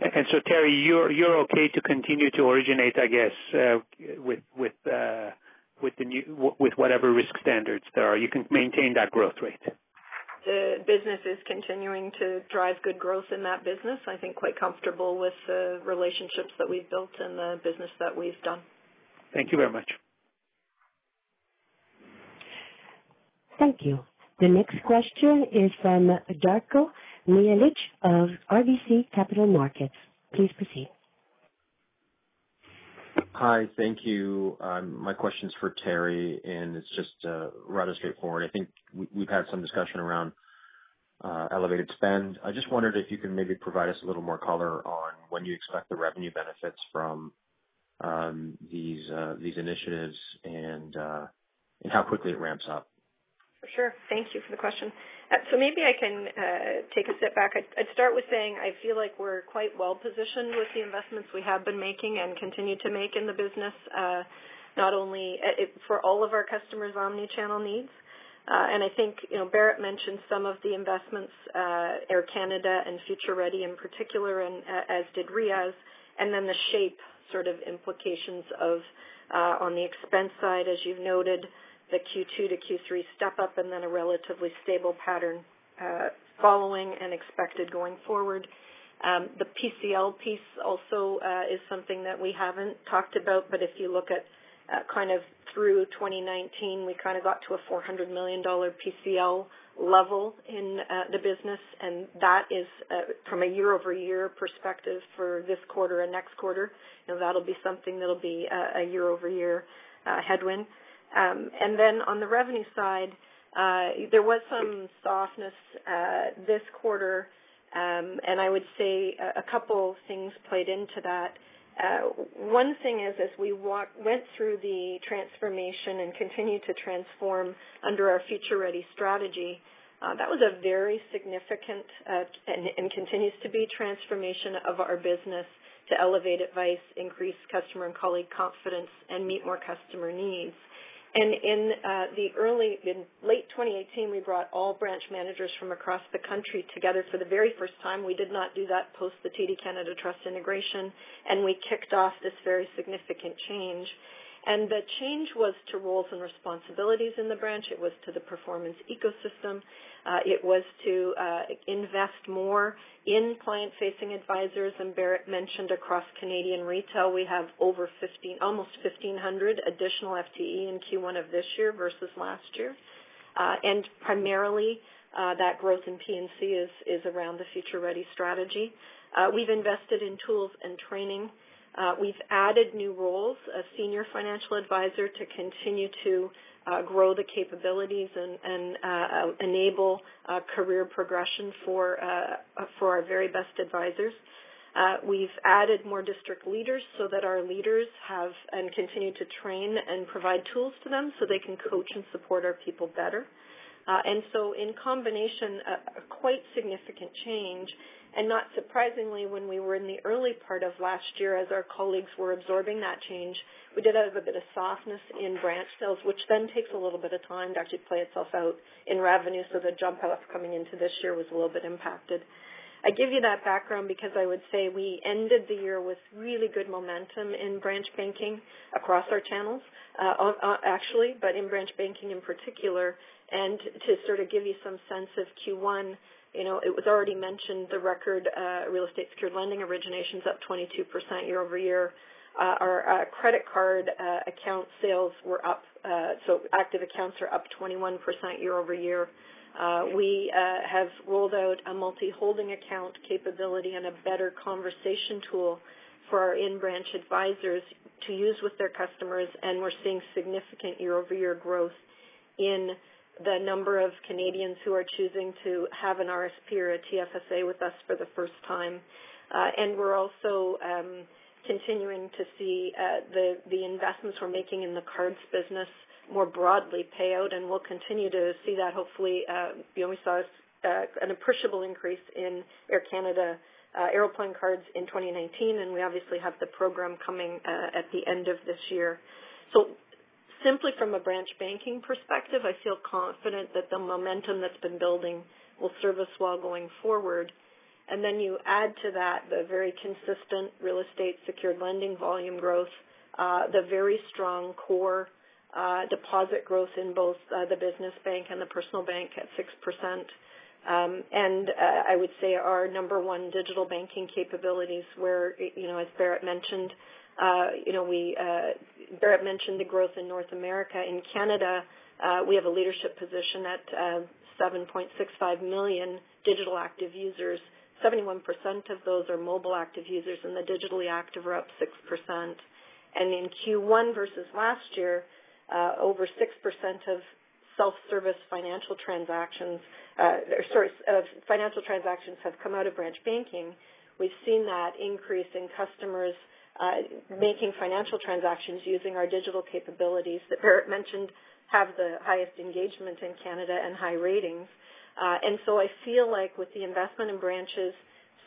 And so, Teri, you're you're okay to continue to originate, I guess, uh, with with uh, with the new with whatever risk standards there are. You can maintain that growth rate. The business is continuing to drive good growth in that business. I think quite comfortable with the relationships that we've built and the business that we've done. Thank you very much. Thank you. The next question is from Darko Mihelic of RBC Capital Markets. Please proceed. Hi. Thank you. Um, my question's for Teri, and it's just uh, rather straightforward. I think we've had some discussion around uh, elevated spend. I just wondered if you can maybe provide us a little more color on when you expect the revenue benefits from um, these uh, these initiatives and how quickly it ramps up. For sure. Thank you for the question. Uh, so maybe I can uh, take a step back. I'd, I'd start with saying I feel like we're quite well positioned with the investments we have been making and continue to make in the business, uh, not only uh, it, for all of our customers' omni-channel needs. Uh, and I think you know Bharat mentioned some of the investments, Air Canada and Future Ready in particular, and as did Riaz, and then the shape sort of implications of on the expense side, as you've noted the Q2 to Q3 step up and then a relatively stable pattern uh, following and expected going forward. Um, the PCL piece also uh, is something that we haven't talked about, but if you look at uh, kind of through 2019, we kind of got to a $400 million PCL level in the business, and that is from a year-over-year perspective for this quarter and next quarter. You know, that'll be something that'll be a year-over-year headwind. Um, and then on the revenue side, uh, there was some softness uh, this quarter, um, and I would say a couple things played into that. Uh, one thing is, as we went through the transformation and continue to transform under our Future Ready strategy, uh, that was a very significant uh and, and continues to be transformation of our business to elevate advice, increase customer and colleague confidence, and meet more customer needs. And in uh, the early, in late 2018, we brought all branch managers from across the country together for the very first time. We did not do that post the TD Canada Trust integration, and we kicked off this very significant change. And the change was to roles and responsibilities in the branch. It was to the performance ecosystem. Uh, it was to uh, invest more in client-facing advisors. And Bharat mentioned across Canadian retail, we have over 15, almost 1,500 additional FTE in Q1 of this year versus last year. Uh, and primarily, uh, that growth in P&C is, is around the Future Ready strategy. Uh, we've invested in tools and training uh, we've added new roles, a senior financial advisor to continue to uh, grow the capabilities and, and uh, enable uh, career progression for uh, for our very best advisors. Uh, we've added more district leaders so that our leaders have and continue to train and provide tools to them so they can coach and support our people better. and so, in combination, a, a quite significant change and not surprisingly, when we were in the early part of last year, as our colleagues were absorbing that change, we did have a bit of softness in branch sales, which then takes a little bit of time to actually play itself out in revenue. So the jump off coming into this year was a little bit impacted. I give you that background because I would say we ended the year with really good momentum in branch banking across our channels, uh, uh, actually, but in branch banking in particular. And to sort of give you some sense of Q1, you know, it was already mentioned the record uh, real estate secured lending originations up 22% year-over-year. Uh, our uh, credit card account sales were up, uh so active accounts are up 21% year-over-year. Uh we uh have rolled out a multi-holding account capability and a better conversation tool for our in-branch advisors to use with their customers, and we're seeing significant year-over-year growth in the number of Canadians who are choosing to have an RSP or a TFSA with us for the first time. Uh, and we're also um, continuing to see uh, the the investments we're making in the cards business more broadly pay out, and we'll continue to see that. Hopefully, uh, you know, we saw uh, an appreciable increase in Air Canada uh, Aeroplan cards in 2019, and we obviously have the program coming uh, at the end of this year. So simply from a branch banking perspective, I feel confident that the momentum that's been building will serve us well going forward. And then you add to that the very consistent real estate secured lending volume growth, uh, the very strong core uh, deposit growth in both uh, the business bank and the personal bank at 6%. Um, and uh, I would say our number one digital banking capabilities, where you know, as Bharat mentioned, you know, we uh, Bharat mentioned the growth in North America. In Canada, uh, we have a leadership position at uh, 7.65 million digital active users. 71% of those are mobile active users, and the digitally active are up 6%. And in Q1 versus last year, uh, over 6% of self-service financial transactions, uh, or sorry, uh, financial transactions have come out of branch banking. We've seen that increase in customers uh, making financial transactions using our digital capabilities that Bharat mentioned have the highest engagement in Canada and high ratings. Uh, and so I feel like with the investment in branches,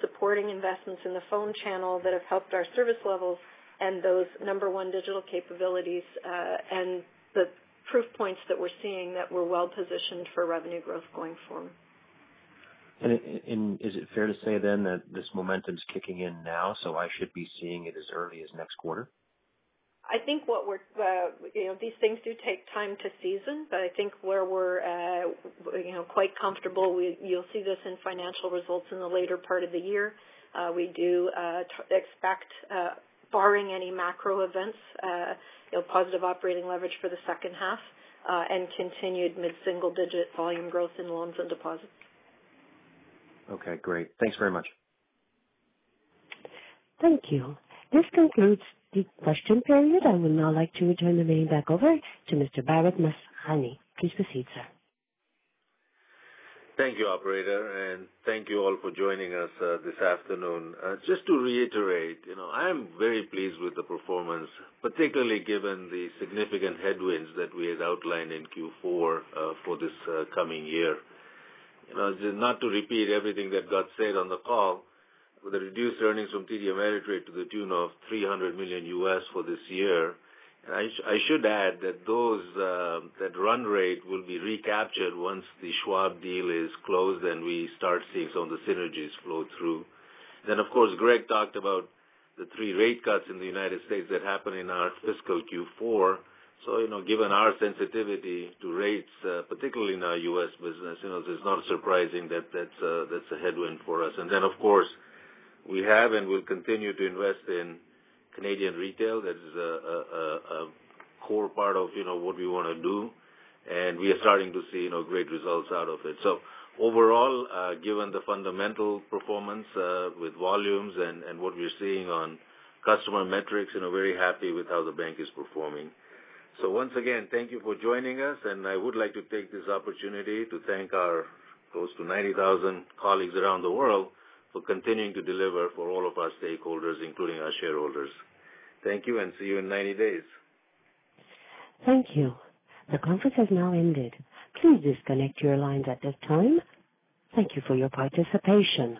supporting investments in the phone channel that have helped our service levels and those number one digital capabilities uh, and the proof points that we're seeing that we're well positioned for revenue growth going forward. And, is it fair to say then that this momentum's kicking in now, so I should be seeing it as early as next quarter? I think what we're, uh, you know, these things do take time to season, but I think where we're, uh, you know, quite comfortable, we, you'll see this in financial results in the later part of the year. Uh, we do expect, barring any macro events, you know, positive operating leverage for the second half, uh, and continued mid-single digit volume growth in loans and deposits. Okay, great. Thanks very much. Thank you. This concludes the question period. I would now like to return the meeting back over to Mr. Bharat Masrani. Please proceed, sir. Thank you, operator, and thank you all for joining us uh, this afternoon. Uh, just to reiterate, you know, I am very pleased with the performance, particularly given the significant headwinds that we had outlined in Q4 uh, for this uh, coming year. You know, just not to repeat everything that got said on the call, with the reduced earnings from TD Ameritrade to the tune of 300 million US for this year. I, sh- I should add that those uh, that run rate will be recaptured once the Schwab deal is closed and we start seeing some of the synergies flow through. Then, of course, Greg talked about the three rate cuts in the United States that happened in our fiscal Q4. So, you know, given our sensitivity to rates, uh, particularly in our U.S. business, you know, it's not surprising that that's uh, that's a headwind for us. And then, of course, we have and will continue to invest in Canadian retail. That is a, core part of you know what we want to do, and we are starting to see you know great results out of it. So overall, uh, given the fundamental performance with volumes and, and what we're seeing on customer metrics, you know, very happy with how the bank is performing. So once again, thank you for joining us, and I would like to take this opportunity to thank our close to 90,000 colleagues around the world for continuing to deliver for all of our stakeholders, including our shareholders. Thank you, and see you in 90 days. Thank you. The conference has now ended. Please disconnect your lines at this time. Thank you for your participation.